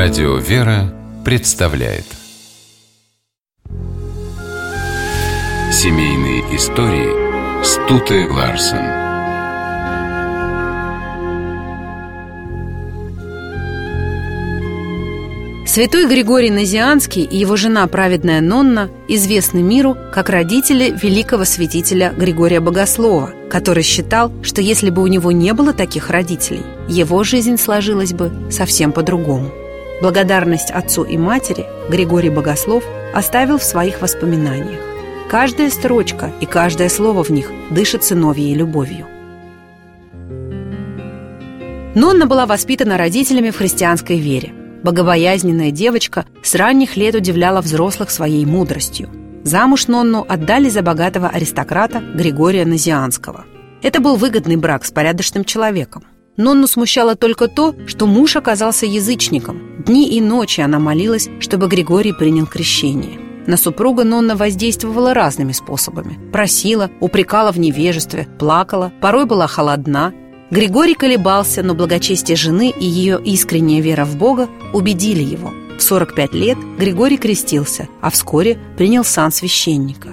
Радио «Вера» представляет Семейные истории Стуты Ларсен Святой Григорий Назианский и его жена праведная Нонна известны миру как родители великого святителя Григория Богослова, который считал, что если бы у него не было таких родителей, его жизнь сложилась бы совсем по-другому. Благодарность отцу и матери Григорий Богослов оставил в своих воспоминаниях. Каждая строчка и каждое слово в них дышит сыновьей любовью. Нонна была воспитана родителями в христианской вере. Богобоязненная девочка с ранних лет удивляла взрослых своей мудростью. Замуж Нонну отдали за богатого аристократа Григория Назианского. Это был выгодный брак с порядочным человеком – Нонну смущало только то, что муж оказался язычником. Дни и ночи она молилась, чтобы Григорий принял крещение. На супруга Нонна воздействовала разными способами. Просила, упрекала в невежестве, плакала, порой была холодна. Григорий колебался, но благочестие жены и ее искренняя вера в Бога убедили его. В 45 лет Григорий крестился, а вскоре принял сан священника.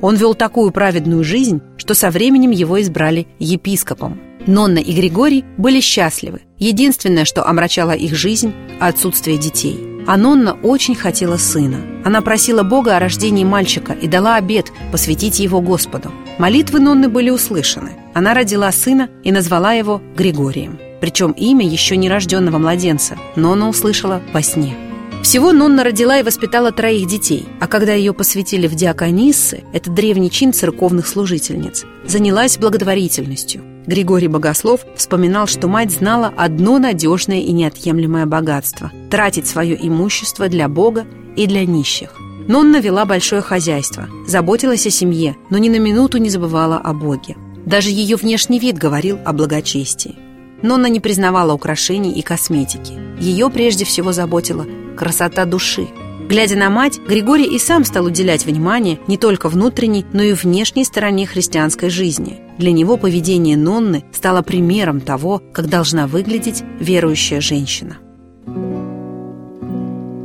Он вел такую праведную жизнь, что со временем его избрали епископом. Нонна и Григорий были счастливы. Единственное, что омрачало их жизнь – отсутствие детей. А Нонна очень хотела сына. Она просила Бога о рождении мальчика и дала обет посвятить его Господу. Молитвы Нонны были услышаны. Она родила сына и назвала его Григорием. Причем имя еще нерожденного младенца Нонна услышала во сне – всего Нонна родила и воспитала троих детей, а когда ее посвятили в диакониссы, это древний чин церковных служительниц, занялась благотворительностью. Григорий Богослов вспоминал, что мать знала одно надежное и неотъемлемое богатство – тратить свое имущество для Бога и для нищих. Нонна вела большое хозяйство, заботилась о семье, но ни на минуту не забывала о Боге. Даже ее внешний вид говорил о благочестии. Нонна не признавала украшений и косметики. Ее прежде всего заботила красота души. Глядя на мать, Григорий и сам стал уделять внимание не только внутренней, но и внешней стороне христианской жизни. Для него поведение Нонны стало примером того, как должна выглядеть верующая женщина.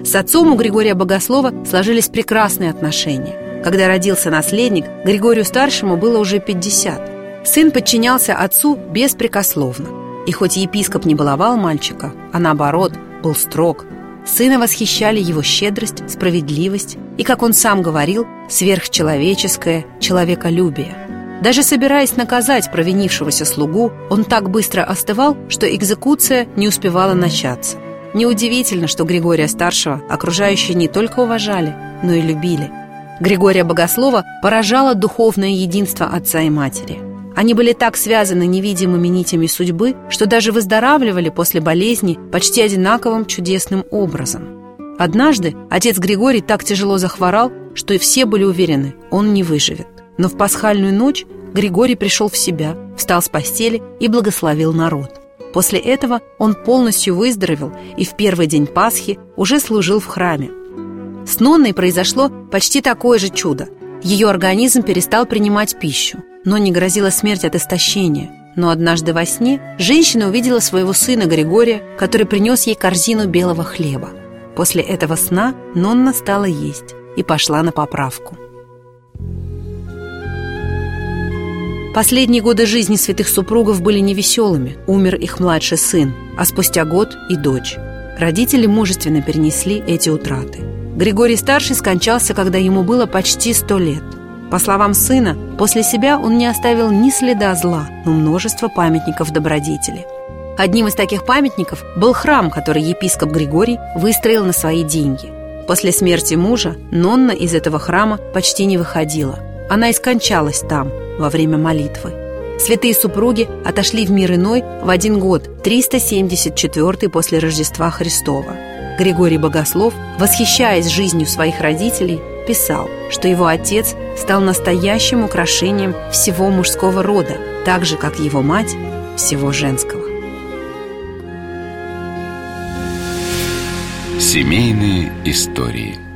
С отцом у Григория Богослова сложились прекрасные отношения. Когда родился наследник, Григорию Старшему было уже 50. Сын подчинялся отцу беспрекословно. И хоть епископ не баловал мальчика, а наоборот, был строг, Сына восхищали его щедрость, справедливость и, как он сам говорил, сверхчеловеческое человеколюбие. Даже собираясь наказать провинившегося слугу, он так быстро остывал, что экзекуция не успевала начаться. Неудивительно, что Григория Старшего окружающие не только уважали, но и любили. Григория Богослова поражало духовное единство отца и матери – они были так связаны невидимыми нитями судьбы, что даже выздоравливали после болезни почти одинаковым чудесным образом. Однажды отец Григорий так тяжело захворал, что и все были уверены, он не выживет. Но в пасхальную ночь Григорий пришел в себя, встал с постели и благословил народ. После этого он полностью выздоровел и в первый день Пасхи уже служил в храме. С Нонной произошло почти такое же чудо. Ее организм перестал принимать пищу но не грозила смерть от истощения. Но однажды во сне женщина увидела своего сына Григория, который принес ей корзину белого хлеба. После этого сна Нонна стала есть и пошла на поправку. Последние годы жизни святых супругов были невеселыми. Умер их младший сын, а спустя год и дочь. Родители мужественно перенесли эти утраты. Григорий Старший скончался, когда ему было почти сто лет – по словам сына, после себя он не оставил ни следа зла, но множество памятников добродетели. Одним из таких памятников был храм, который епископ Григорий выстроил на свои деньги. После смерти мужа Нонна из этого храма почти не выходила. Она и скончалась там во время молитвы. Святые супруги отошли в мир иной в один год, 374 после Рождества Христова. Григорий Богослов, восхищаясь жизнью своих родителей, писал, что его отец стал настоящим украшением всего мужского рода, так же, как его мать всего женского. Семейные истории –